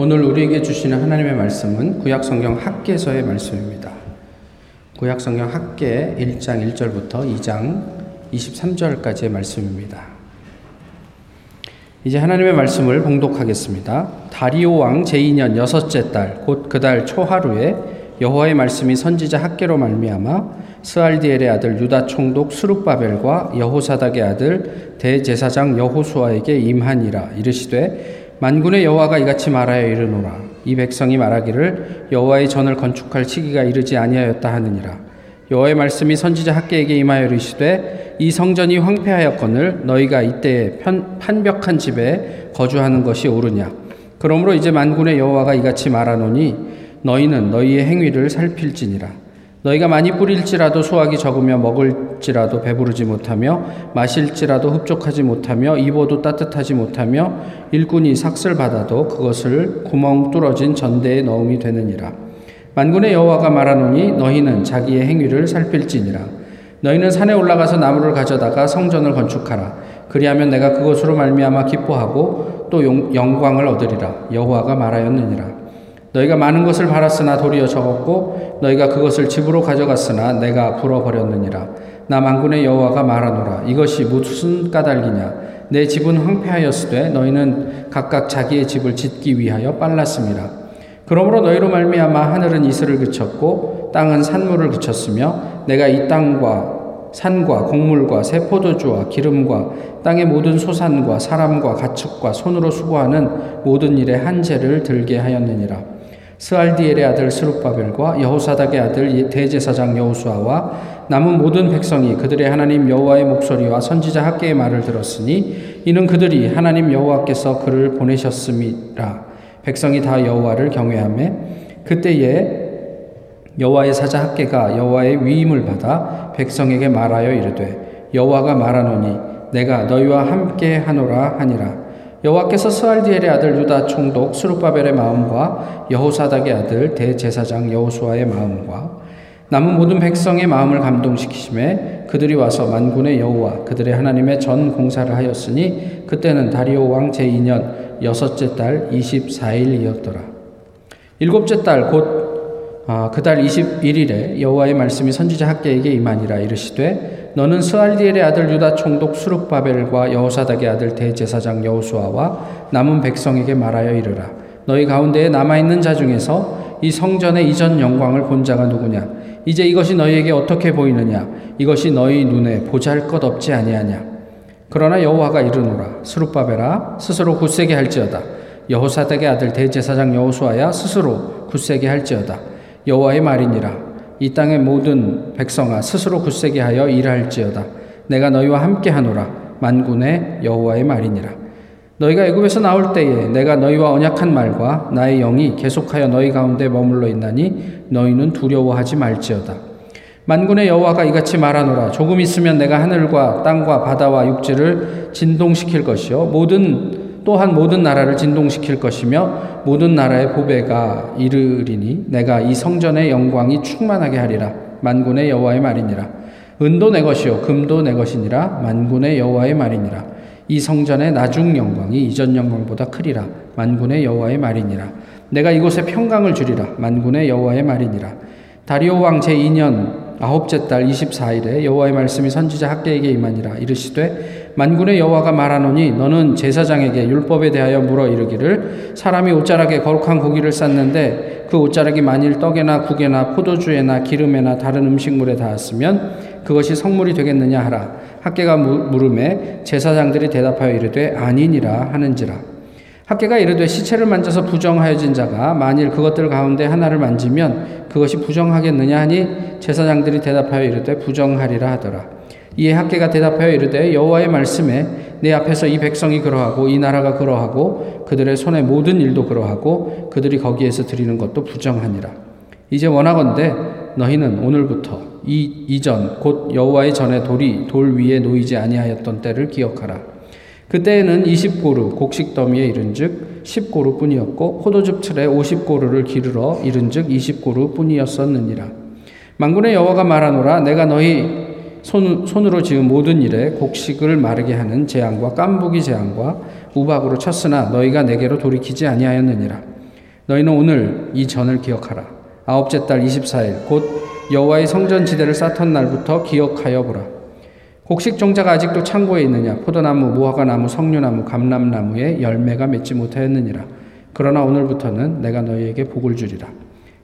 오늘 우리에게 주시는 하나님의 말씀은 구약성경 학계서의 말씀입니다. 구약성경 학계 1장 1절부터 2장 23절까지의 말씀입니다. 이제 하나님의 말씀을 봉독하겠습니다. 다리오 왕 제2년 여섯째 달 곧 그 달 초하루에 여호와의 말씀이 선지자 학계로 말미암아 스알디엘의 아들 유다 총독 수룹바벨과 여호사닥의 아들 대제사장 여호수아에게 임하니라 이르시되 만군의 여호와가 이같이 말하여 이르노라. 이 백성이 말하기를 여호와의 전을 건축할 시기가 이르지 아니하였다 하느니라. 여호와의 말씀이 선지자 학계에게 임하여 이르시되 이 성전이 황폐하였거늘 너희가 이때에 편, 판벽한 집에 거주하는 것이 옳으냐? 그러므로 이제 만군의 여호와가 이같이 말하노니 너희는 너희의 행위를 살필지니라 너희가 많이 뿌릴지라도 수확이 적으며 먹을지라도 배부르지 못하며 마실지라도 흡족하지 못하며 입어도 따뜻하지 못하며 일꾼이 삭슬 받아도 그것을 구멍 뚫어진 전대에 넣음이 되느니라. 만군의 여호와가 말하노니 너희는 자기의 행위를 살필지니라. 너희는 산에 올라가서 나무를 가져다가 성전을 건축하라. 그리하면 내가 그것으로 말미암아 기뻐하고 또 영광을 얻으리라. 여호와가 말하였느니라. 너희가 많은 것을 팔았으나 도리어 적었고 너희가 그것을 집으로 가져갔으나 내가 불어 버렸느니라. 나 만군의 여호와가 말하노라. 이것이 무슨 까닭이냐? 내 집은 황폐하였으되 너희는 각각 자기의 집을 짓기 위하여 빨랐습니다. 그러므로 너희로 말미암아 하늘은 이슬을 그쳤고 땅은 산물을 그쳤으며 내가 이 땅과 산과 곡물과 새 포도주와 기름과 땅의 모든 소산과 사람과 가축과 손으로 수고하는 모든 일에 한재를 들게 하였느니라. 스알디엘의 아들 스룹바벨과 여호사닥의 아들 대제사장 여호수아와 남은 모든 백성이 그들의 하나님 여호와의 목소리와 선지자 학계의 말을 들었으니 이는 그들이 하나님 여호와께서 그를 보내셨음이라. 백성이 다 여호와를 경외하며 그때에 여호와의 사자 학계가 여호와의 위임을 받아 백성에게 말하여 이르되 여호와가 말하노니 내가 너희와 함께 하노라 하니라 여호와께서 스알디엘의 아들 유다 총독 스룹바벨의 마음과 여호사닥의 아들 대제사장 여호수아의 마음과 남은 모든 백성의 마음을 감동시키심에 그들이 와서 만군의 여호와 그들의 하나님의 전 공사를 하였으니 그때는 다리오 왕 제2년 여섯째 달 24일이었더라. 일곱째 달 곧 그달 아, 21일에 여호와의 말씀이 선지자 학계에게 임하니라 이르시되 너는 스알디엘의 아들 유다 총독 수룩바벨과 여호사닥의 아들 대제사장 여호수아와 남은 백성에게 말하여 이르라. 너희 가운데에 남아있는 자 중에서 이 성전의 이전 영광을 본 자가 누구냐? 이제 이것이 너희에게 어떻게 보이느냐? 이것이 너희 눈에 보잘것 없지 아니하냐? 그러나 여호와가 이르노라. 수룩바벨아 스스로 굳세게 할지어다. 여호사닥의 아들 대제사장 여호수아야 스스로 굳세게 할지어다. 여호와의 말이니라. 이 땅의 모든 백성아 스스로 굳세게 하여 일할지어다. 내가 너희와 함께 하노라. 만군의 여호와의 말이니라. 너희가 애굽에서 나올 때에 내가 너희와 언약한 말과 나의 영이 계속하여 너희 가운데 머물러 있나니 너희는 두려워하지 말지어다. 만군의 여호와가 이같이 말하노라. 조금 있으면 내가 하늘과 땅과 바다와 육지를 진동시킬 것이요 모든 또한 모든 나라를 진동시킬 것이며 모든 나라의 보배가 이르리니 내가 이 성전의 영광이 충만하게 하리라. 만군의 여호와의 말이니라. 은도 내 것이요 금도 내 것이니라. 만군의 여호와의 말이니라. 이 성전의 나중 영광이 이전 영광보다 크리라. 만군의 여호와의 말이니라. 내가 이곳에 평강을 주리라. 만군의 여호와의 말이니라. 다리오 왕 제2년 아홉째 달 24일에 여호와의 말씀이 선지자 학계에게 임하니라 이르시되 만군의 여호와가 말하노니 너는 제사장에게 율법에 대하여 물어 이르기를 사람이 옷자락에 거룩한 고기를 쌌는데 그 옷자락이 만일 떡에나 국에나 포도주에나 기름에나 다른 음식물에 닿았으면 그것이 성물이 되겠느냐 하라. 학계가 물음에 제사장들이 대답하여 이르되 아니니라 하는지라. 학계가 이르되 시체를 만져서 부정하여진 자가 만일 그것들 가운데 하나를 만지면 그것이 부정하겠느냐 하니 제사장들이 대답하여 이르되 부정하리라 하더라 이에 학계가 대답하여 이르되 여호와의 말씀에 내 앞에서 이 백성이 그러하고 이 나라가 그러하고 그들의 손의 모든 일도 그러하고 그들이 거기에서 드리는 것도 부정하니라. 이제 원하건대 너희는 오늘부터 이 이전 곧 여호와의 전에 돌이 돌 위에 놓이지 아니하였던 때를 기억하라. 그때에는 20고루 곡식 더미에 이른즉 10고루 뿐이었고 포도즙 틀에 50고루를 기르러 이른즉 20고루 뿐이었었느니라. 만군의 여호와가 말하노라 내가 너희 손, 손으로 지은 모든 일에 곡식을 마르게 하는 재앙과 깐부기 재앙과 우박으로 쳤으나 너희가 내게로 돌이키지 아니하였느니라. 너희는 오늘 이 전을 기억하라. 아홉째 달 24일 곧 여호와의 성전 지대를 쌓던 날부터 기억하여 보라. 곡식 종자가 아직도 창고에 있느냐? 포도나무, 무화과나무, 석류나무, 감람나무에 열매가 맺지 못하였느니라. 그러나 오늘부터는 내가 너희에게 복을 주리라.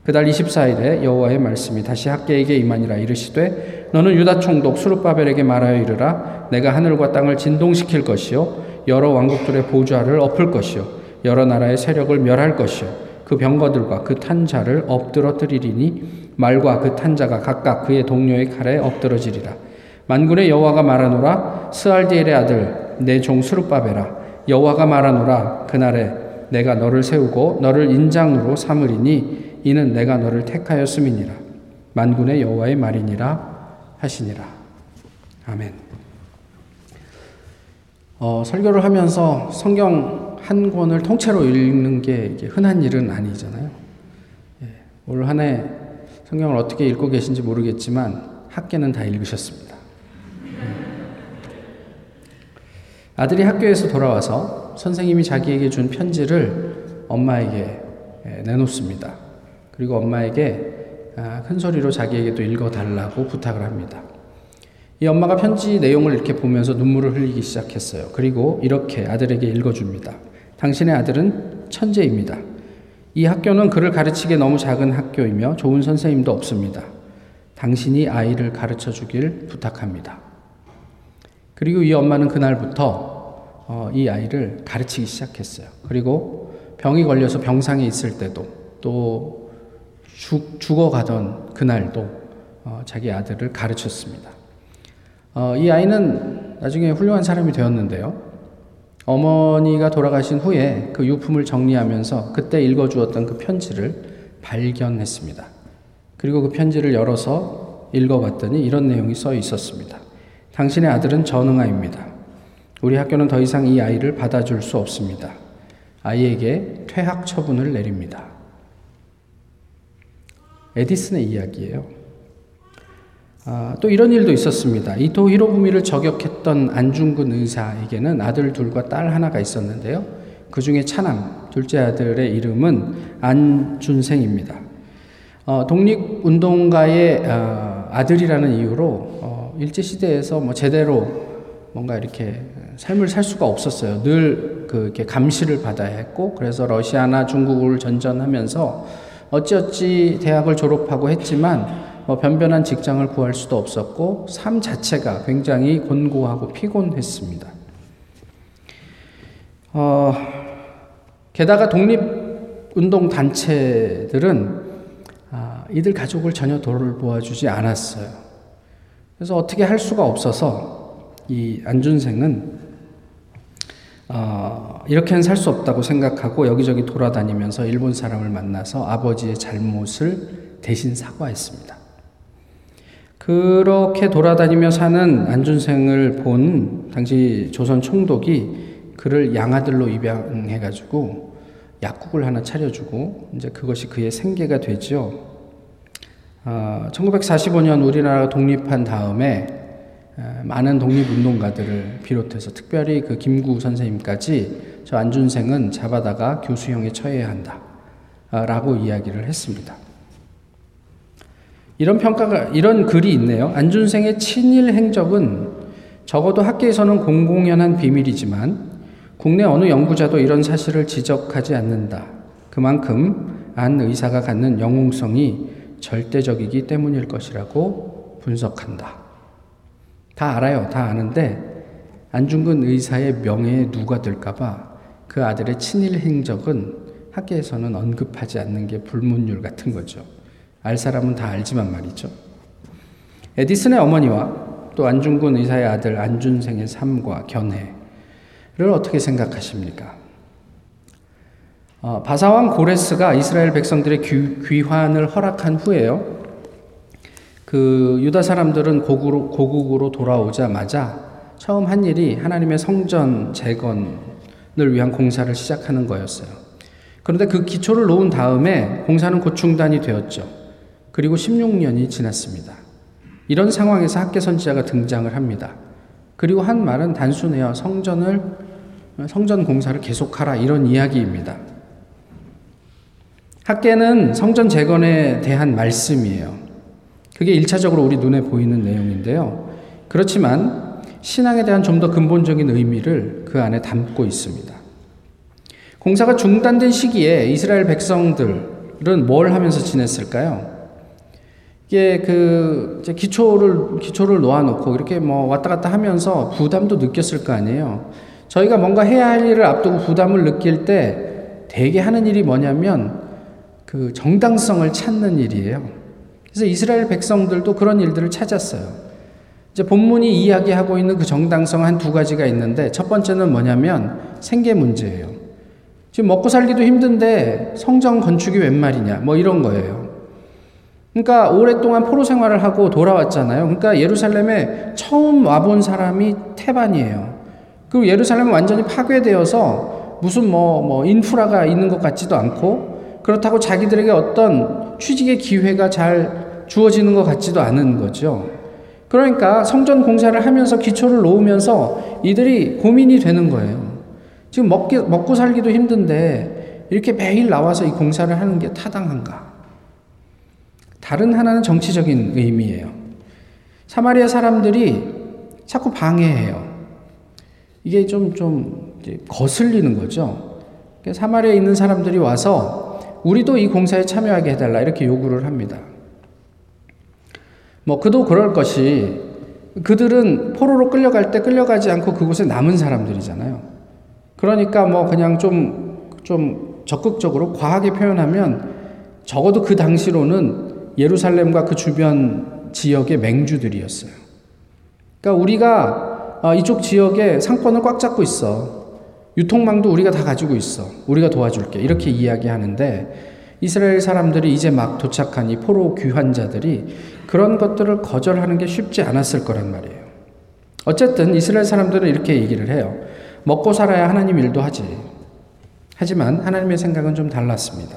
그달 24일에 여호와의 말씀이 다시 학계에게 임하니라 이르시되 너는 유다 총독 수르바벨에게 말하여 이르라. 내가 하늘과 땅을 진동시킬 것이요. 여러 왕국들의 보좌를 엎을 것이요. 여러 나라의 세력을 멸할 것이요. 그 병거들과 그 탄자를 엎드러뜨리리니 말과 그 탄자가 각각 그의 동료의 칼에 엎드러지리라. 만군의 여호와가 말하노라. 스알디엘의 아들 내 종 수르바벨아. 여호와가 말하노라. 그날에 내가 너를 세우고 너를 인장으로 삼으리니 이는 내가 너를 택하였음이니라. 만군의 여호와의 말이니라 하시니라 아멘. 어, 설교를 하면서 성경 한 권을 통째로 읽는 게 흔한 일은 아니잖아요. 예, 올 한 해 성경을 어떻게 읽고 계신지 모르겠지만 학계는 다 읽으셨습니다. 아들이 학교에서 돌아와서 선생님이 자기에게 준 편지를 엄마에게 내놓습니다. 그리고 엄마에게 아, 큰 소리로 자기에게 또 읽어달라고 부탁을 합니다. 이 엄마가 편지 내용을 이렇게 보면서 눈물을 흘리기 시작했어요. 그리고 이렇게 아들에게 읽어줍니다. 당신의 아들은 천재입니다. 이 학교는 그를 가르치기에 너무 작은 학교이며 좋은 선생님도 없습니다. 당신이 아이를 가르쳐 주길 부탁합니다. 그리고 이 엄마는 그날부터 어, 이 아이를 가르치기 시작했어요. 그리고 병이 걸려서 병상에 있을 때도 또 죽, 죽어가던 그날도 어, 자기 아들을 가르쳤습니다. 어, 이 아이는 나중에 훌륭한 사람이 되었는데요. 어머니가 돌아가신 후에 그 유품을 정리하면서 그때 읽어주었던 그 편지를 발견했습니다. 그리고 그 편지를 열어서 읽어봤더니 이런 내용이 써 있었습니다. 당신의 아들은 전응아입니다. 우리 학교는 더 이상 이 아이를 받아줄 수 없습니다. 아이에게 퇴학 처분을 내립니다. 에디슨의 이야기예요. 아, 또 이런 일도 있었습니다. 이토 히로부미를 저격했던 안중근 의사에게는 아들 둘과 딸 하나가 있었는데요. 그 중에 차남, 둘째 아들의 이름은 안준생입니다. 어, 독립운동가의 어, 아들이라는 이유로 어, 일제시대에서 뭐 제대로 뭔가 이렇게 삶을 살 수가 없었어요. 늘 그 이렇게 감시를 받아야 했고, 그래서 러시아나 중국을 전전하면서 어찌어찌 대학을 졸업하고 했지만, 뭐 변변한 직장을 구할 수도 없었고, 삶 자체가 굉장히 곤고하고 피곤했습니다. 어, 게다가 독립운동 단체들은 아, 이들 가족을 전혀 돌보아주지 않았어요. 그래서 어떻게 할 수가 없어서 이 안준생은 어, 이렇게는 살 수 없다고 생각하고 여기저기 돌아다니면서 일본 사람을 만나서 아버지의 잘못을 대신 사과했습니다. 그렇게 돌아다니며 사는 안준생을 본 당시 조선 총독이 그를 양아들로 입양해가지고 약국을 하나 차려주고 이제 그것이 그의 생계가 되죠. 어, 1945년 우리나라가 독립한 다음에 많은 독립운동가들을 비롯해서 특별히 그 김구 선생님까지 저 안준생은 잡아다가 교수형에 처해야 한다. 라고 이야기를 했습니다. 이런 평가가, 이런 글이 있네요. 안준생의 친일 행적은 적어도 학계에서는 공공연한 비밀이지만 국내 어느 연구자도 이런 사실을 지적하지 않는다. 그만큼 안 의사가 갖는 영웅성이 절대적이기 때문일 것이라고 분석한다. 다 알아요. 다 아는데 안중근 의사의 명예에 누가 될까봐 그 아들의 친일 행적은 학계에서는 언급하지 않는 게 불문율 같은 거죠. 알 사람은 다 알지만 말이죠. 에디슨의 어머니와 또 안중근 의사의 아들 안준생의 삶과 견해를 어떻게 생각하십니까? 어, 바사왕 고레스가 이스라엘 백성들의 귀, 환을 허락한 후에요. 그 유다 사람들은 고국으로, 고국으로 돌아오자마자 처음 한 일이 하나님의 성전 재건을 위한 공사를 시작하는 거였어요. 그런데 그 기초를 놓은 다음에 공사는 곧 중단이 되었죠. 그리고 16년이 지났습니다. 이런 상황에서 학계 선지자가 등장을 합니다. 그리고 한 말은 단순해요. 성전을 성전 공사를 계속하라 이런 이야기입니다. 학계는 성전 재건에 대한 말씀이에요. 그게 1차적으로 우리 눈에 보이는 내용인데요. 그렇지만 신앙에 대한 좀 더 근본적인 의미를 그 안에 담고 있습니다. 공사가 중단된 시기에 이스라엘 백성들은 뭘 하면서 지냈을까요? 이게 그 기초를 기초를 놓아놓고 이렇게 뭐 왔다 갔다 하면서 부담도 느꼈을 거 아니에요. 저희가 뭔가 해야 할 일을 앞두고 부담을 느낄 때 대개 하는 일이 뭐냐면 그 정당성을 찾는 일이에요. 그래서 이스라엘 백성들도 그런 일들을 찾았어요. 이제 본문이 이야기하고 있는 그 정당성 한 두 가지가 있는데 첫 번째는 뭐냐면 생계 문제예요. 지금 먹고 살기도 힘든데 성전 건축이 웬 말이냐 뭐 이런 거예요. 그러니까 오랫동안 포로 생활을 하고 돌아왔잖아요. 그러니까 예루살렘에 처음 와본 사람이 테반이에요. 그리고 예루살렘은 완전히 파괴되어서 무슨 뭐, 뭐, 인프라가 있는 것 같지도 않고 그렇다고 자기들에게 어떤 취직의 기회가 잘 주어지는 것 같지도 않은 거죠. 그러니까 성전 공사를 하면서 기초를 놓으면서 이들이 고민이 되는 거예요. 지금 먹기, 먹고 살기도 힘든데 이렇게 매일 나와서 이 공사를 하는 게 타당한가? 다른 하나는 정치적인 의미예요. 사마리아 사람들이 자꾸 방해해요. 이게 좀, 좀 거슬리는 거죠. 사마리아에 있는 사람들이 와서 우리도 이 공사에 참여하게 해달라 이렇게 요구를 합니다. 뭐 그도 그럴 것이 그들은 포로로 끌려갈 때 끌려가지 않고 그곳에 남은 사람들이잖아요. 그러니까 뭐 그냥 좀, 좀 적극적으로 과하게 표현하면 적어도 그 당시로는 예루살렘과 그 주변 지역의 맹주들이었어요. 그러니까 우리가 어, 이쪽 지역에 상권을 꽉 잡고 있어. 유통망도 우리가 다 가지고 있어. 우리가 도와줄게. 이렇게 이야기하는데 이스라엘 사람들이 이제 막 도착한 이 포로 귀환자들이 그런 것들을 거절하는 게 쉽지 않았을 거란 말이에요. 어쨌든 이스라엘 사람들은 이렇게 얘기를 해요. 먹고 살아야 하나님 일도 하지. 하지만 하나님의 생각은 좀 달랐습니다.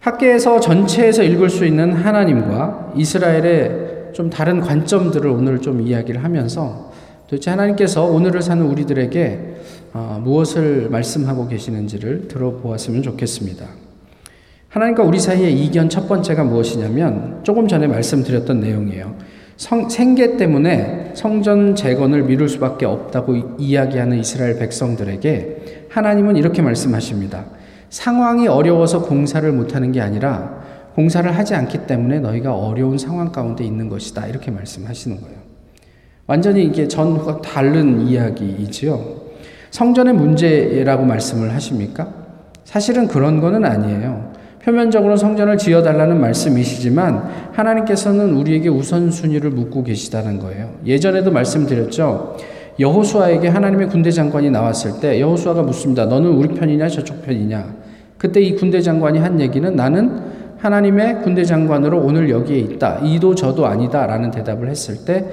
학계에서 전체에서 읽을 수 있는 하나님과 이스라엘의 좀 다른 관점들을 오늘 좀 이야기를 하면서 도대체 하나님께서 오늘을 사는 우리들에게 어, 무엇을 말씀하고 계시는지를 들어보았으면 좋겠습니다. 하나님과 우리 사이의 이견 첫 번째가 무엇이냐면 조금 전에 말씀드렸던 내용이에요. 성, 생계 때문에 성전 재건을 미룰 수밖에 없다고 이야기하는 이스라엘 백성들에게 하나님은 이렇게 말씀하십니다. 상황이 어려워서 공사를 못하는 게 아니라 공사를 하지 않기 때문에 너희가 어려운 상황 가운데 있는 것이다. 이렇게 말씀하시는 거예요. 완전히 이게 전과 다른 이야기이지요. 성전의 문제라고 말씀을 하십니까? 사실은 그런 거는 아니에요. 표면적으로 성전을 지어달라는 말씀이시지만 하나님께서는 우리에게 우선순위를 묻고 계시다는 거예요. 예전에도 말씀드렸죠. 여호수아에게 하나님의 군대 장관이 나왔을 때 여호수아가 묻습니다. 너는 우리 편이냐 저쪽 편이냐? 그때 이 군대 장관이 한 얘기는 나는 하나님의 군대 장관으로 오늘 여기에 있다. 이도 저도 아니다라는 대답을 했을 때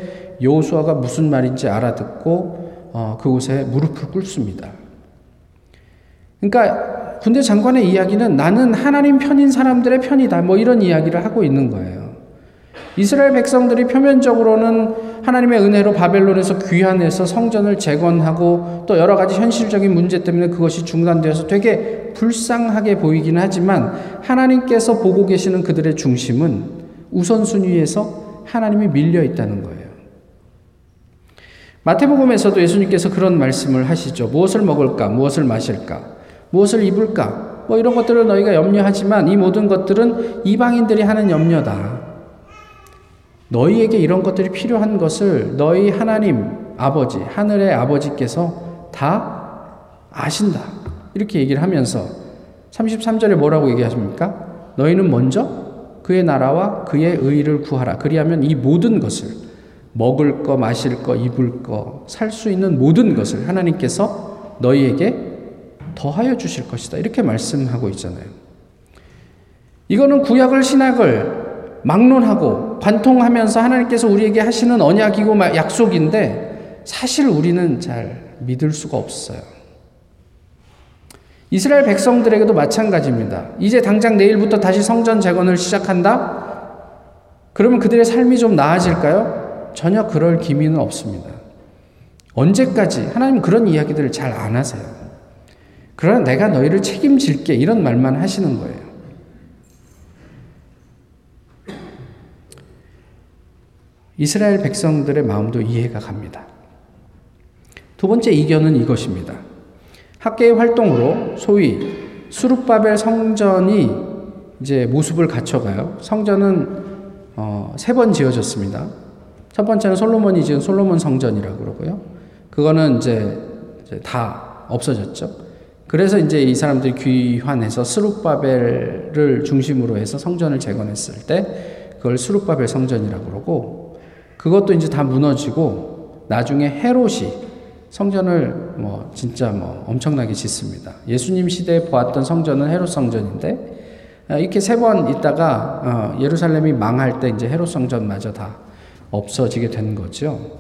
여호수아가 무슨 말인지 알아듣고 어, 그곳에 무릎을 꿇습니다. 그러니까 군대 장관의 이야기는 나는 하나님 편인 사람들의 편이다. 뭐 이런 이야기를 하고 있는 거예요. 이스라엘 백성들이 표면적으로는 하나님의 은혜로 바벨론에서 귀환해서 성전을 재건하고 또 여러 가지 현실적인 문제 때문에 그것이 중단되어서 되게 불쌍하게 보이긴 하지만 하나님께서 보고 계시는 그들의 중심은 우선순위에서 하나님이 밀려 있다는 거예요. 마태복음에서도 예수님께서 그런 말씀을 하시죠. 무엇을 먹을까? 무엇을 마실까? 무엇을 입을까? 뭐 이런 것들을 너희가 염려하지만 이 모든 것들은 이방인들이 하는 염려다. 너희에게 이런 것들이 필요한 것을 너희 하나님 아버지, 하늘의 아버지께서 다 아신다. 이렇게 얘기를 하면서 33절에 뭐라고 얘기하십니까? 너희는 먼저 그의 나라와 그의 의를 구하라. 그리하면 이 모든 것을 먹을 거, 마실 거, 입을 거, 살 수 있는 모든 것을 하나님께서 너희에게 더하여 주실 것이다. 이렇게 말씀하고 있잖아요. 이거는 구약을 신학을 막론하고 관통하면서 하나님께서 우리에게 하시는 언약이고 약속인데 사실 우리는 잘 믿을 수가 없어요. 이스라엘 백성들에게도 마찬가지입니다. 이제 당장 내일부터 다시 성전 재건을 시작한다? 그러면 그들의 삶이 좀 나아질까요? 전혀 그럴 기미는 없습니다. 언제까지? 하나님 그런 이야기들을 잘 안 하세요. 그러나 내가 너희를 책임질게 이런 말만 하시는 거예요. 이스라엘 백성들의 마음도 이해가 갑니다. 두 번째 이견은 이것입니다. 학계의 활동으로 소위 수룹바벨 성전이 이제 모습을 갖춰가요. 성전은 어, 세번 지어졌습니다. 첫 번째는 솔로몬이 지은 솔로몬 성전이라고 그러고요. 그거는 이제, 다 없어졌죠. 그래서 이제 이 사람들이 귀환해서 스룹바벨을 중심으로 해서 성전을 재건했을 때 그걸 스룹바벨 성전이라고 그러고 그것도 이제 다 무너지고 나중에 헤롯이 성전을 뭐 진짜 뭐 엄청나게 짓습니다. 예수님 시대에 보았던 성전은 헤롯 성전인데 아, 이렇게 세 번 있다가 어, 예루살렘이 망할 때 이제 헤롯 성전마저 다 없어지게 된 거죠.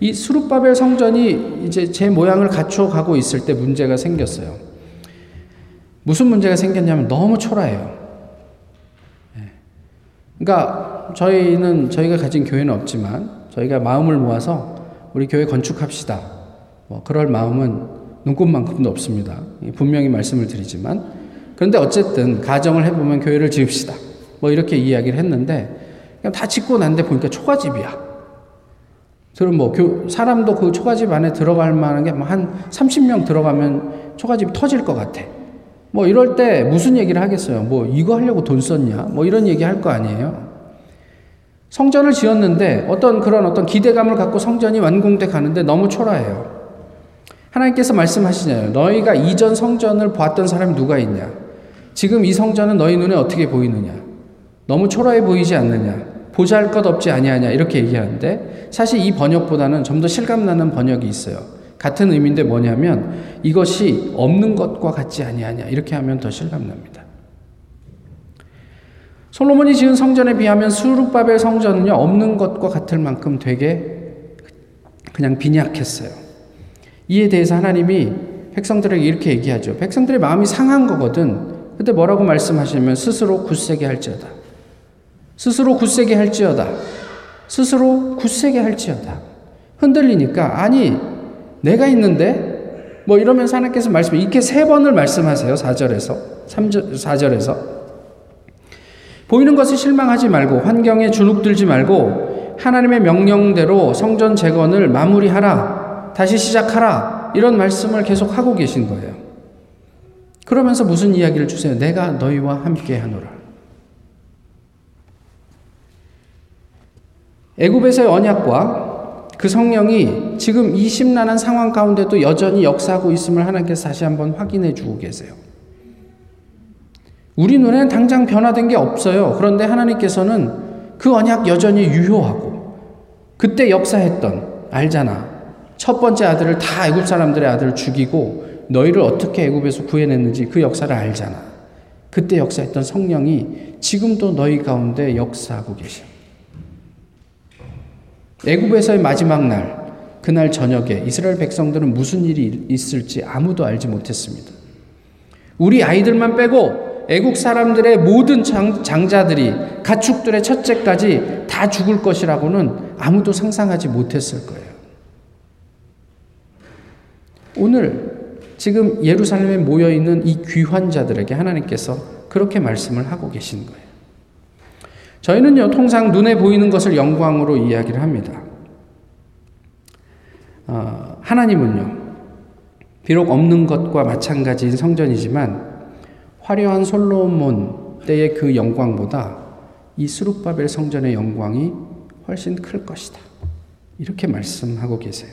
이 수룹바벨 성전이 이제 제 모양을 갖춰 가고 있을 때 문제가 생겼어요. 무슨 문제가 생겼냐면 너무 초라해요. 예. 그러니까 저희는 저희가 가진 교회는 없지만 저희가 마음을 모아서 우리 교회 건축합시다. 뭐 그럴 마음은 눈꽃만큼도 없습니다. 분명히 말씀을 드리지만 그런데 어쨌든 가정을 해보면 교회를 지읍시다. 뭐 이렇게 이야기를 했는데 다 짓고 난데 보니까 초가집이야. 그럼 뭐 교, 사람도 그 초가집 안에 들어갈 만한 게 한 30명 들어가면 초가집 터질 것 같아. 뭐 이럴 때 무슨 얘기를 하겠어요? 뭐 이거 하려고 돈 썼냐? 뭐 이런 얘기 할 거 아니에요. 성전을 지었는데 어떤 그런 어떤 기대감을 갖고 성전이 완공돼 가는데 너무 초라해요. 하나님께서 말씀하시잖아요. 너희가 이전 성전을 보았던 사람이 누가 있냐? 지금 이 성전은 너희 눈에 어떻게 보이느냐? 너무 초라해 보이지 않느냐? 보잘 것 없지 아니하냐? 이렇게 얘기하는데 사실 이 번역보다는 좀 더 실감나는 번역이 있어요. 같은 의미인데 뭐냐면 이것이 없는 것과 같지 아니하냐? 이렇게 하면 더 실감납니다. 솔로몬이 지은 성전에 비하면 수룩바벨 성전은요 없는 것과 같을 만큼 되게 그냥 빈약했어요. 이에 대해서 하나님이 백성들에게 이렇게 얘기하죠. 백성들의 마음이 상한 거거든. 근데 뭐라고 말씀하시냐면 스스로 굳세게 할지어다. 스스로 굳세게 할지어다. 스스로 굳세게 할지어다. 흔들리니까 아니 내가 있는데 뭐 이러면서 하나님께서 말씀 이렇게 세 번을 말씀하세요. 4절에서 3절 4절에서 보이는 것에 실망하지 말고 환경에 주눅들지 말고 하나님의 명령대로 성전 재건을 마무리하라. 다시 시작하라. 이런 말씀을 계속 하고 계신 거예요. 그러면서 무슨 이야기를 주세요? 내가 너희와 함께 하노라. 애굽에서의 언약과 그 성령이 지금 이 심란한 상황 가운데도 여전히 역사하고 있음을 하나님께서 다시 한번 확인해 주고 계세요. 우리 눈에는 당장 변화된 게 없어요. 그런데 하나님께서는 그 언약 여전히 유효하고 그때 역사했던 알잖아. 첫 번째 아들을 다 애굽 사람들의 아들을 죽이고 너희를 어떻게 애굽에서 구해냈는지 그 역사를 알잖아. 그때 역사했던 성령이 지금도 너희 가운데 역사하고 계셔. 애굽에서의 마지막 날, 그날 저녁에 이스라엘 백성들은 무슨 일이 있을지 아무도 알지 못했습니다. 우리 아이들만 빼고 애국 사람들의 모든 장, 장자들이 가축들의 첫째까지 다 죽을 것이라고는 아무도 상상하지 못했을 거예요. 오늘 지금 예루살렘에 모여 있는 이 귀환자들에게 하나님께서 그렇게 말씀을 하고 계신 거예요. 저희는요, 통상 눈에 보이는 것을 영광으로 이야기를 합니다. 어, 하나님은요, 비록 없는 것과 마찬가지인 성전이지만 화려한 솔로몬 때의 그 영광보다 이 수룹바벨 성전의 영광이 훨씬 클 것이다. 이렇게 말씀하고 계세요.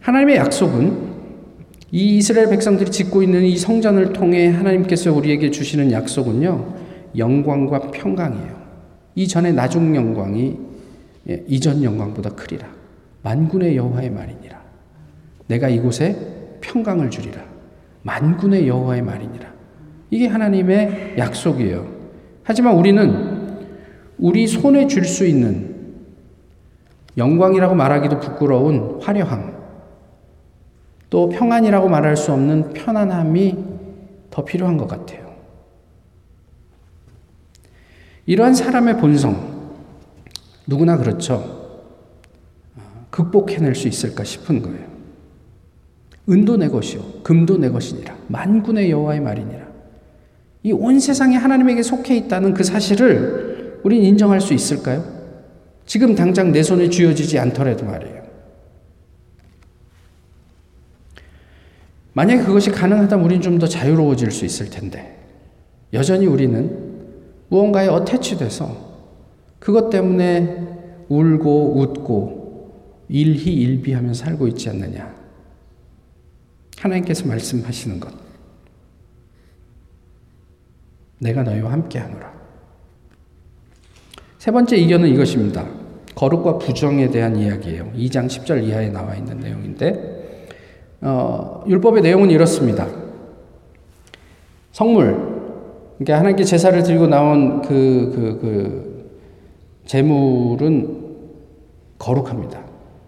하나님의 약속은 이 이스라엘 백성들이 짓고 있는 이 성전을 통해 하나님께서 우리에게 주시는 약속은요, 영광과 평강이에요. 이전의 나중 영광이 예, 이전 영광보다 크리라. 만군의 여호와의 말이니라. 내가 이곳에 평강을 주리라. 만군의 여호와의 말이니라. 이게 하나님의 약속이에요. 하지만 우리는 우리 손에 줄 수 있는 영광이라고 말하기도 부끄러운 화려함, 또 평안이라고 말할 수 없는 편안함이 더 필요한 것 같아요. 이러한 사람의 본성, 누구나 그렇죠. 극복해낼 수 있을까 싶은 거예요. 은도 내 것이요 금도 내 것이니라 만군의 여호와의 말이니라. 이 온 세상이 하나님에게 속해 있다는 그 사실을 우린 인정할 수 있을까요? 지금 당장 내 손에 쥐어지지 않더라도 말이에요. 만약에 그것이 가능하다면 우린 좀더 자유로워질 수 있을 텐데 여전히 우리는 무언가에 어태치돼서 그것 때문에 울고 웃고 일희일비하며 살고 있지 않느냐. 하나님께서 말씀하시는 것. 내가 너희와 함께 하노라. 세 번째 이견은 이것입니다. 거룩과 부정에 대한 이야기예요. 2장 10절 이하에 나와 있는 내용인데, 어, 율법의 내용은 이렇습니다. 성물, 그러니까 하나님께 제사를 드리고 나온 그, 그, 그, 재물은 거룩합니다.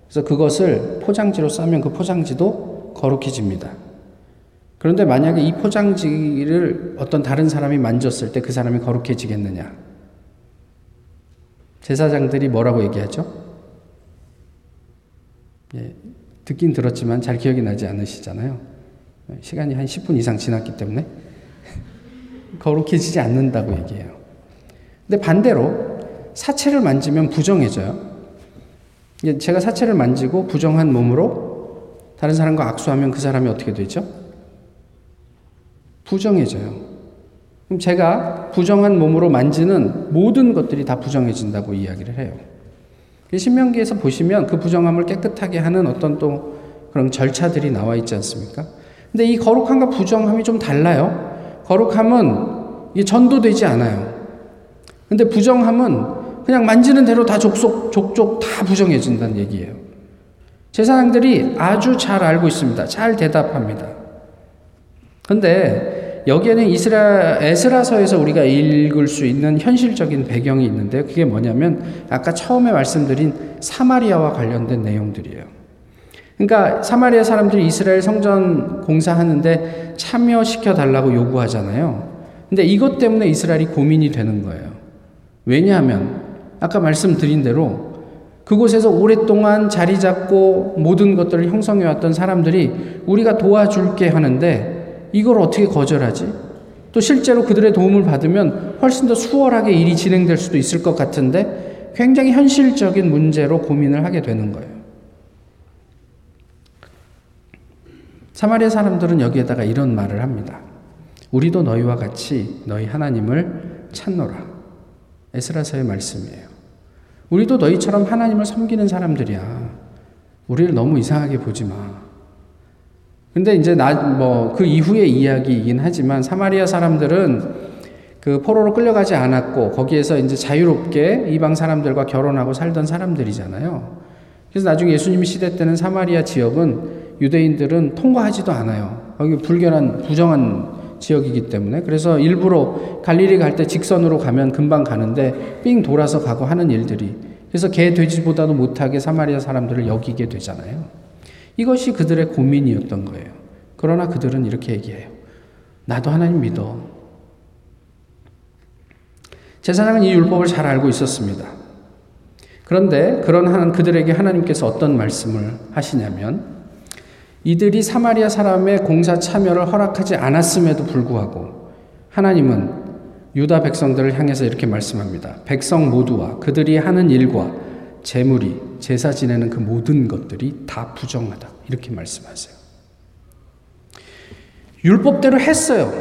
그래서 그것을 포장지로 싸면 그 포장지도 거룩해집니다. 그런데 만약에 이 포장지를 어떤 다른 사람이 만졌을 때 그 사람이 거룩해지겠느냐? 제사장들이 뭐라고 얘기하죠? 예, 듣긴 들었지만 잘 기억이 나지 않으시잖아요. 시간이 한 10분 이상 지났기 때문에 거룩해지지 않는다고 얘기해요. 근데 반대로 사체를 만지면 부정해져요. 제가 사체를 만지고 부정한 몸으로 다른 사람과 악수하면 그 사람이 어떻게 되죠? 부정해져요. 그럼 제가 부정한 몸으로 만지는 모든 것들이 다 부정해진다고 이야기를 해요. 신명기에서 보시면 그 부정함을 깨끗하게 하는 어떤 또 그런 절차들이 나와 있지 않습니까? 근데 이 거룩함과 부정함이 좀 달라요. 거룩함은 이 전도되지 않아요. 근데 부정함은 그냥 만지는 대로 다 족속, 족족 다 부정해진다는 얘기예요. 제사장들이 아주 잘 알고 있습니다. 잘 대답합니다. 근데 여기에는 이스라 에스라서에서 우리가 읽을 수 있는 현실적인 배경이 있는데 그게 뭐냐면 아까 처음에 말씀드린 사마리아와 관련된 내용들이에요. 그러니까 사마리아 사람들이 이스라엘 성전 공사하는데 참여시켜 달라고 요구하잖아요. 근데 이것 때문에 이스라엘이 고민이 되는 거예요. 왜냐하면 아까 말씀드린 대로 그곳에서 오랫동안 자리 잡고 모든 것들을 형성해 왔던 사람들이 우리가 도와줄게 하는데 이걸 어떻게 거절하지? 또 실제로 그들의 도움을 받으면 훨씬 더 수월하게 일이 진행될 수도 있을 것 같은데 굉장히 현실적인 문제로 고민을 하게 되는 거예요. 사마리아 사람들은 여기에다가 이런 말을 합니다. 우리도 너희와 같이 너희 하나님을 찾노라. 에스라서의 말씀이에요. 우리도 너희처럼 하나님을 섬기는 사람들이야. 우리를 너무 이상하게 보지 마. 근데 이제 나, 뭐, 그 이후의 이야기이긴 하지만 사마리아 사람들은 그 포로로 끌려가지 않았고 거기에서 이제 자유롭게 이방 사람들과 결혼하고 살던 사람들이잖아요. 그래서 나중에 예수님 시대 때는 사마리아 지역은 유대인들은 통과하지도 않아요. 거기 불결한, 부정한 지역이기 때문에. 그래서 일부러 갈릴리 갈 때 직선으로 가면 금방 가는데 삥 돌아서 가고 하는 일들이. 그래서 개, 돼지보다도 못하게 사마리아 사람들을 여기게 되잖아요. 이것이 그들의 고민이었던 거예요. 그러나 그들은 이렇게 얘기해요. 나도 하나님 믿어. 제사장은 이 율법을 잘 알고 있었습니다. 그런데 그런 한 그들에게 하나님께서 어떤 말씀을 하시냐면 이들이 사마리아 사람의 공사 참여를 허락하지 않았음에도 불구하고 하나님은 유다 백성들을 향해서 이렇게 말씀합니다. 백성 모두와 그들이 하는 일과 재물이 제사 지내는 그 모든 것들이 다 부정하다. 이렇게 말씀하세요. 율법대로 했어요.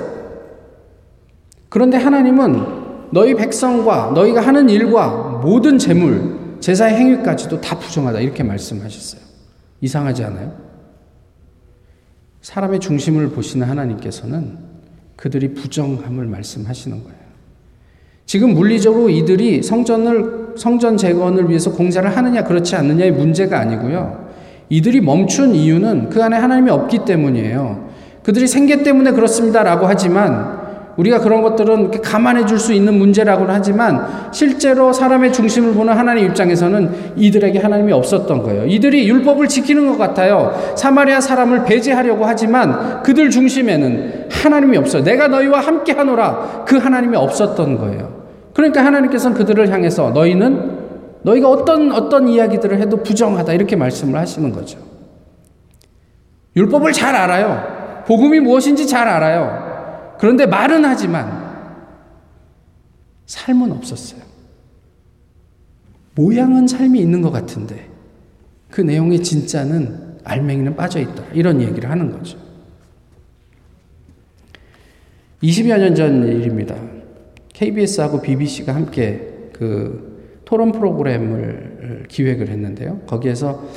그런데 하나님은 너희 백성과 너희가 하는 일과 모든 재물, 제사의 행위까지도 다 부정하다. 이렇게 말씀하셨어요. 이상하지 않아요? 사람의 중심을 보시는 하나님께서는 그들이 부정함을 말씀하시는 거예요. 지금 물리적으로 이들이 성전을 성전 재건을 위해서 공사를 하느냐 그렇지 않느냐의 문제가 아니고요. 이들이 멈춘 이유는 그 안에 하나님이 없기 때문이에요. 그들이 생계 때문에 그렇습니다라고 하지만 우리가 그런 것들은 감안해 줄 수 있는 문제라고는 하지만 실제로 사람의 중심을 보는 하나님 입장에서는 이들에게 하나님이 없었던 거예요. 이들이 율법을 지키는 것 같아요. 사마리아 사람을 배제하려고 하지만 그들 중심에는 하나님이 없어요. 내가 너희와 함께 하노라. 그 하나님이 없었던 거예요. 그러니까 하나님께서는 그들을 향해서 너희는 너희가 어떤 어떤 이야기들을 해도 부정하다 이렇게 말씀을 하시는 거죠. 율법을 잘 알아요. 복음이 무엇인지 잘 알아요. 그런데 말은 하지만 삶은 없었어요. 모양은 삶이 있는 것 같은데 그 내용의 진짜는 알맹이는 빠져 있다. 이런 얘기를 하는 거죠. 20여 년 전 일입니다. KBS하고 BBC가 함께 그 토론 프로그램을 기획을 했는데요. 거기에서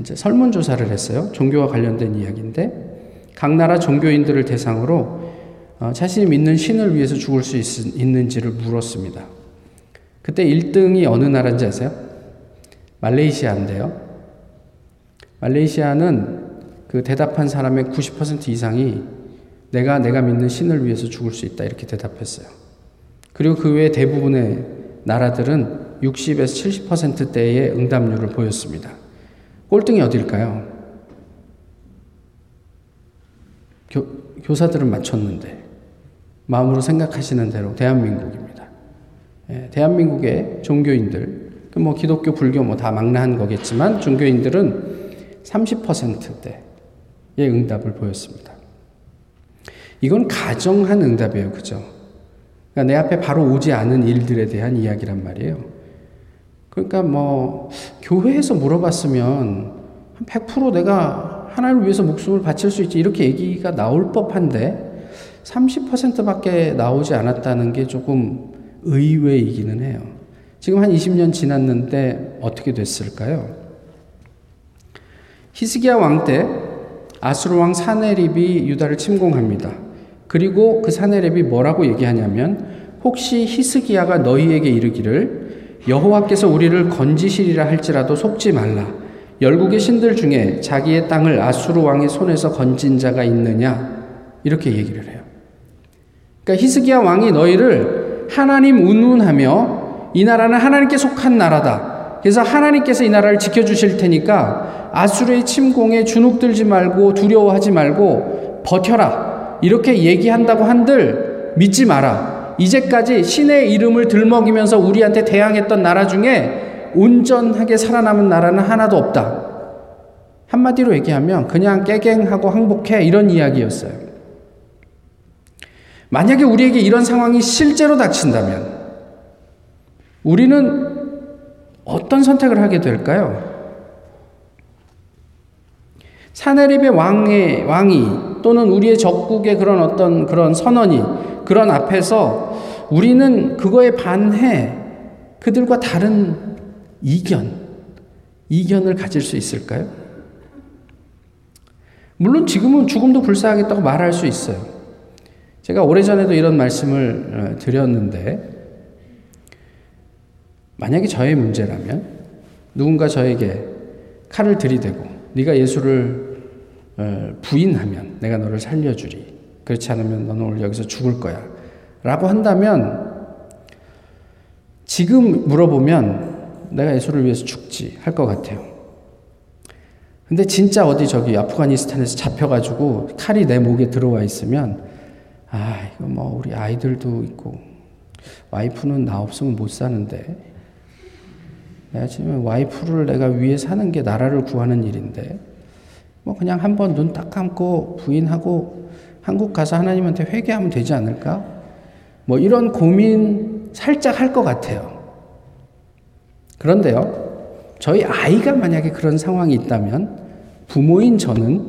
이제 설문조사를 했어요. 종교와 관련된 이야기인데, 각 나라 종교인들을 대상으로 어, 자신이 믿는 신을 위해서 죽을 수 있, 있는지를 물었습니다. 그때 1등이 어느 나라인지 아세요? 말레이시아인데요. 말레이시아는 그 대답한 사람의 90% 이상이 내가 내가 믿는 신을 위해서 죽을 수 있다 이렇게 대답했어요. 그리고 그 외 대부분의 나라들은 60에서 70%대의 응답률을 보였습니다. 꼴등이 어딜까요? 교, 교사들은 맞췄는데 마음으로 생각하시는 대로 대한민국입니다. 예, 대한민국의 종교인들, 그뭐 기독교, 불교 뭐 다 망라한 거겠지만 종교인들은 30%대의 응답을 보였습니다. 이건 가정한 응답이에요, 그죠? 그러니까 내 앞에 바로 오지 않은 일들에 대한 이야기란 말이에요. 그러니까 뭐 교회에서 물어봤으면 100% 내가 하나님을 위해서 목숨을 바칠 수 있지 이렇게 얘기가 나올 법한데 30%밖에 나오지 않았다는 게 조금 의외이기는 해요. 지금 한 20년 지났는데 어떻게 됐을까요? 히스기야 왕 때 아수르 왕 사네립이 유다를 침공합니다. 그리고 그 사내랩이 뭐라고 얘기하냐면 혹시 히스기야가 너희에게 이르기를 여호와께서 우리를 건지시리라 할지라도 속지 말라. 열국의 신들 중에 자기의 땅을 아수르 왕의 손에서 건진 자가 있느냐? 이렇게 얘기를 해요. 그러니까 히스기야 왕이 너희를 하나님 운운하며 이 나라는 하나님께 속한 나라다. 그래서 하나님께서 이 나라를 지켜주실 테니까 아수르의 침공에 주눅들지 말고 두려워하지 말고 버텨라. 이렇게 얘기한다고 한들 믿지 마라. 이제까지 신의 이름을 들먹이면서 우리한테 대항했던 나라 중에 온전하게 살아남은 나라는 하나도 없다. 한마디로 얘기하면 그냥 깨갱하고 항복해 이런 이야기였어요. 만약에 우리에게 이런 상황이 실제로 닥친다면 우리는 어떤 선택을 하게 될까요? 사내립의 왕의 왕이 또는 우리의 적국의 그런 어떤 그런 선언이 그런 앞에서 우리는 그거에 반해 그들과 다른 이견, 이견을 가질 수 있을까요? 물론 지금은 죽음도 불사하겠다고 말할 수 있어요. 제가 오래전에도 이런 말씀을 어, 드렸는데, 만약에 저의 문제라면 누군가 저에게 칼을 들이대고 네가 예수를 어, 부인하면 내가 너를 살려주리. 그렇지 않으면 너는 오늘 여기서 죽을 거야. 라고 한다면 지금 물어보면 내가 예수를 위해서 죽지 할 것 같아요. 근데 진짜 어디 저기 아프가니스탄에서 잡혀가지고 칼이 내 목에 들어와 있으면 아, 이거 뭐 우리 아이들도 있고 와이프는 나 없으면 못 사는데 내가 지금 와이프를 내가 위해 사는 게 나라를 구하는 일인데 뭐 그냥 한번 눈 딱 감고 부인하고 한국 가서 하나님한테 회개하면 되지 않을까? 뭐 이런 고민 살짝 할 것 같아요. 그런데요, 저희 아이가 만약에 그런 상황이 있다면 부모인 저는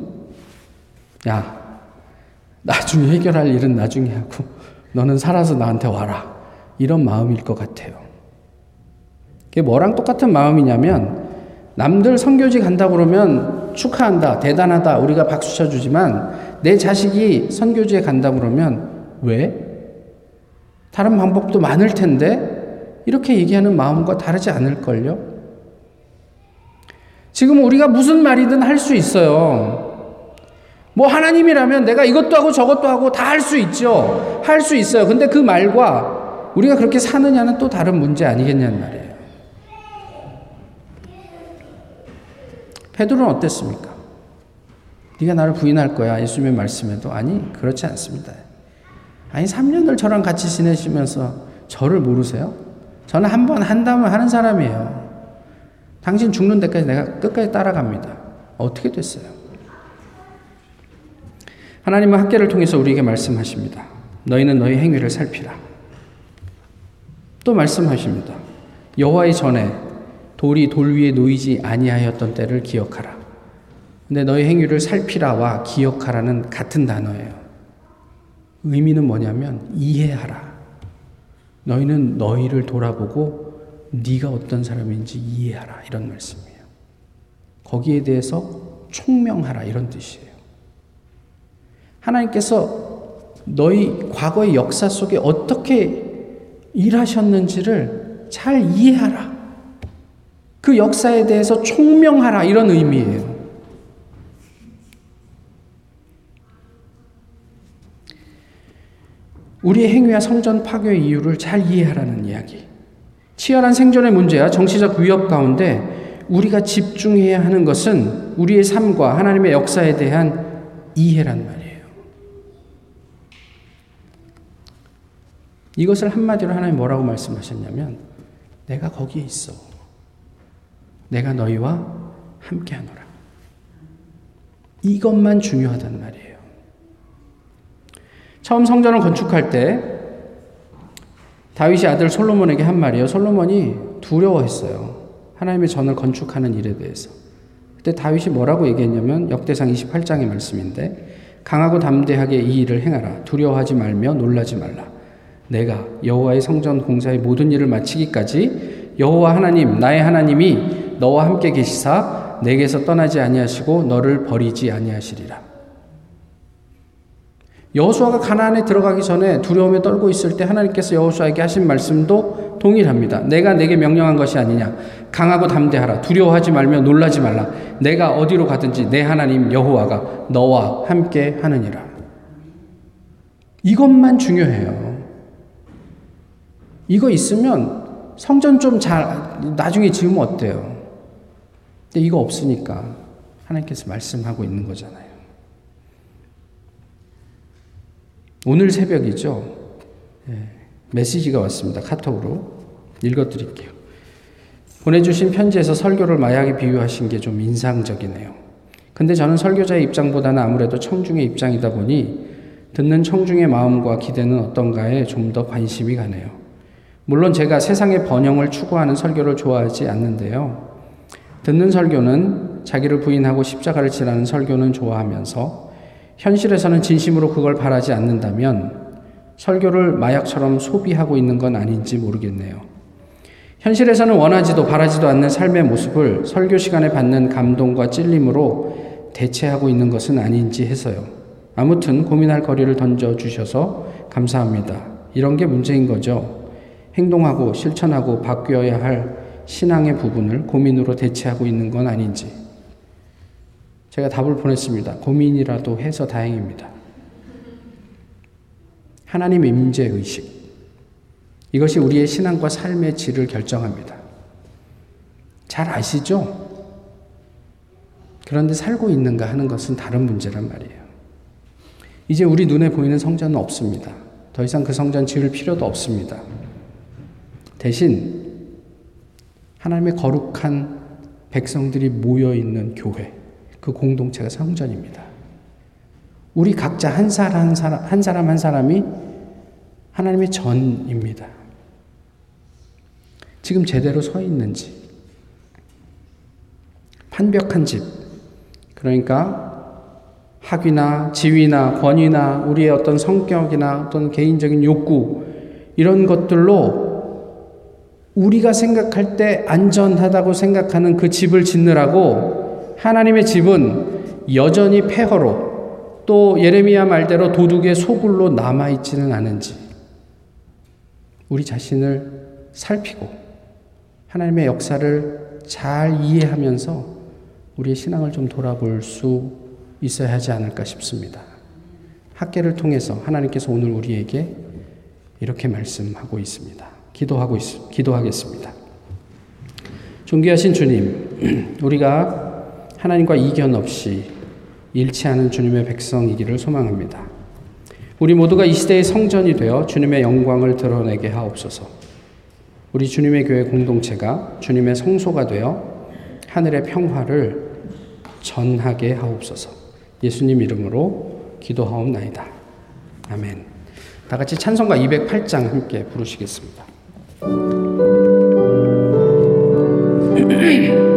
야, 나중에 해결할 일은 나중에 하고 너는 살아서 나한테 와라. 이런 마음일 것 같아요. 그게 뭐랑 똑같은 마음이냐면 남들 선교지 간다 그러면 축하한다, 대단하다, 우리가 박수 쳐주지만 내 자식이 선교지에 간다 그러면 왜? 다른 방법도 많을 텐데 이렇게 얘기하는 마음과 다르지 않을걸요? 지금 우리가 무슨 말이든 할 수 있어요. 뭐 하나님이라면 내가 이것도 하고 저것도 하고 다 할 수 있죠. 할 수 있어요. 근데 그 말과 우리가 그렇게 사느냐는 또 다른 문제 아니겠냐는 말이에요. 베드로는 어땠습니까? 네가 나를 부인할 거야. 예수님의 말씀에도 아니 그렇지 않습니다. 아니 3년을 저랑 같이 지내시면서 저를 모르세요? 저는 한 번 한다면 하는 사람이에요. 당신 죽는 데까지 내가 끝까지 따라갑니다. 어떻게 됐어요? 하나님은 학계를 통해서 우리에게 말씀하십니다. 너희는 너희 행위를 살피라. 또 말씀하십니다. 여호와의 전에 돌이 돌 위에 놓이지 아니하였던 때를 기억하라. 근데 너희 행위를 살피라와 기억하라는 같은 단어예요. 의미는 뭐냐면 이해하라. 너희는 너희를 돌아보고 네가 어떤 사람인지 이해하라 이런 말씀이에요. 거기에 대해서 총명하라 이런 뜻이에요. 하나님께서 너희 과거의 역사 속에 어떻게 일하셨는지를 잘 이해하라. 그 역사에 대해서 총명하라 이런 의미예요. 우리의 행위와 성전 파괴의 이유를 잘 이해하라는 이야기. 치열한 생존의 문제와 정치적 위협 가운데 우리가 집중해야 하는 것은 우리의 삶과 하나님의 역사에 대한 이해란 말이에요. 이것을 한마디로 하나님 뭐라고 말씀하셨냐면, 내가 거기에 있어. 내가 너희와 함께 하노라. 이것만 중요하단 말이에요. 처음 성전을 건축할 때 다윗이 아들 솔로몬에게 한 말이에요. 솔로몬이 두려워했어요. 하나님의 전을 건축하는 일에 대해서. 그때 다윗이 뭐라고 얘기했냐면 역대상 28장의 말씀인데 강하고 담대하게 이 일을 행하라. 두려워하지 말며 놀라지 말라. 내가 여호와의 성전 공사의 모든 일을 마치기까지 여호와 하나님 나의 하나님이 너와 함께 계시사 내게서 떠나지 아니하시고 너를 버리지 아니하시리라. 여호수아가 가나안에 들어가기 전에 두려움에 떨고 있을 때 하나님께서 여호수아에게 하신 말씀도 동일합니다. 내가 내게 명령한 것이 아니냐. 강하고 담대하라. 두려워하지 말며 놀라지 말라. 내가 어디로 가든지 내 하나님 여호와가 너와 함께 하느니라. 이것만 중요해요. 이거 있으면 성전 좀 잘 나중에 지으면 어때요? 근데 이거 없으니까 하나님께서 말씀하고 있는 거잖아요. 오늘 새벽이죠. 예, 메시지가 왔습니다. 카톡으로 읽어드릴게요. 보내주신 편지에서 설교를 마약에 비유하신 게 좀 인상적이네요. 근데 저는 설교자의 입장보다는 아무래도 청중의 입장이다 보니 듣는 청중의 마음과 기대는 어떤가에 좀 더 관심이 가네요. 물론 제가 세상의 번영을 추구하는 설교를 좋아하지 않는데요. 듣는 설교는 자기를 부인하고 십자가를 지라는 설교는 좋아하면서 현실에서는 진심으로 그걸 바라지 않는다면 설교를 마약처럼 소비하고 있는 건 아닌지 모르겠네요. 현실에서는 원하지도 바라지도 않는 삶의 모습을 설교 시간에 받는 감동과 찔림으로 대체하고 있는 것은 아닌지 해서요. 아무튼 고민할 거리를 던져주셔서 감사합니다. 이런 게 문제인 거죠. 행동하고 실천하고 바뀌어야 할 신앙의 부분을 고민으로 대체하고 있는 건 아닌지. 제가 답을 보냈습니다. 고민이라도 해서 다행입니다. 하나님 임재 의식. 이것이 우리의 신앙과 삶의 질을 결정합니다. 잘 아시죠? 그런데 살고 있는가 하는 것은 다른 문제란 말이에요. 이제 우리 눈에 보이는 성전은 없습니다. 더 이상 그 성전 지을 필요도 없습니다. 대신 하나님의 거룩한 백성들이 모여 있는 교회, 그 공동체가 성전입니다. 우리 각자 한 사람 한 사람 한 사람 한 사람이 하나님의 전입니다. 지금 제대로 서 있는지 판벽한 집 그러니까 학위나 지위나 권위나 우리의 어떤 성격이나 어떤 개인적인 욕구 이런 것들로 우리가 생각할 때 안전하다고 생각하는 그 집을 짓느라고 하나님의 집은 여전히 폐허로 또 예레미야 말대로 도둑의 소굴로 남아 있지는 않은지 우리 자신을 살피고 하나님의 역사를 잘 이해하면서 우리의 신앙을 좀 돌아볼 수 있어야 하지 않을까 싶습니다. 학계를 통해서 하나님께서 오늘 우리에게 이렇게 말씀하고 있습니다. 기도하고 있, 기도하겠습니다. 존귀하신 주님, 우리가 하나님과 이견 없이 일치하는 주님의 백성이기를 소망합니다. 우리 모두가 이 시대의 성전이 되어 주님의 영광을 드러내게 하옵소서. 우리 주님의 교회 공동체가 주님의 성소가 되어 하늘의 평화를 전하게 하옵소서. 예수님 이름으로 기도하옵나이다. 아멘. 다 같이 찬송가 208장 함께 부르시겠습니다. Hey.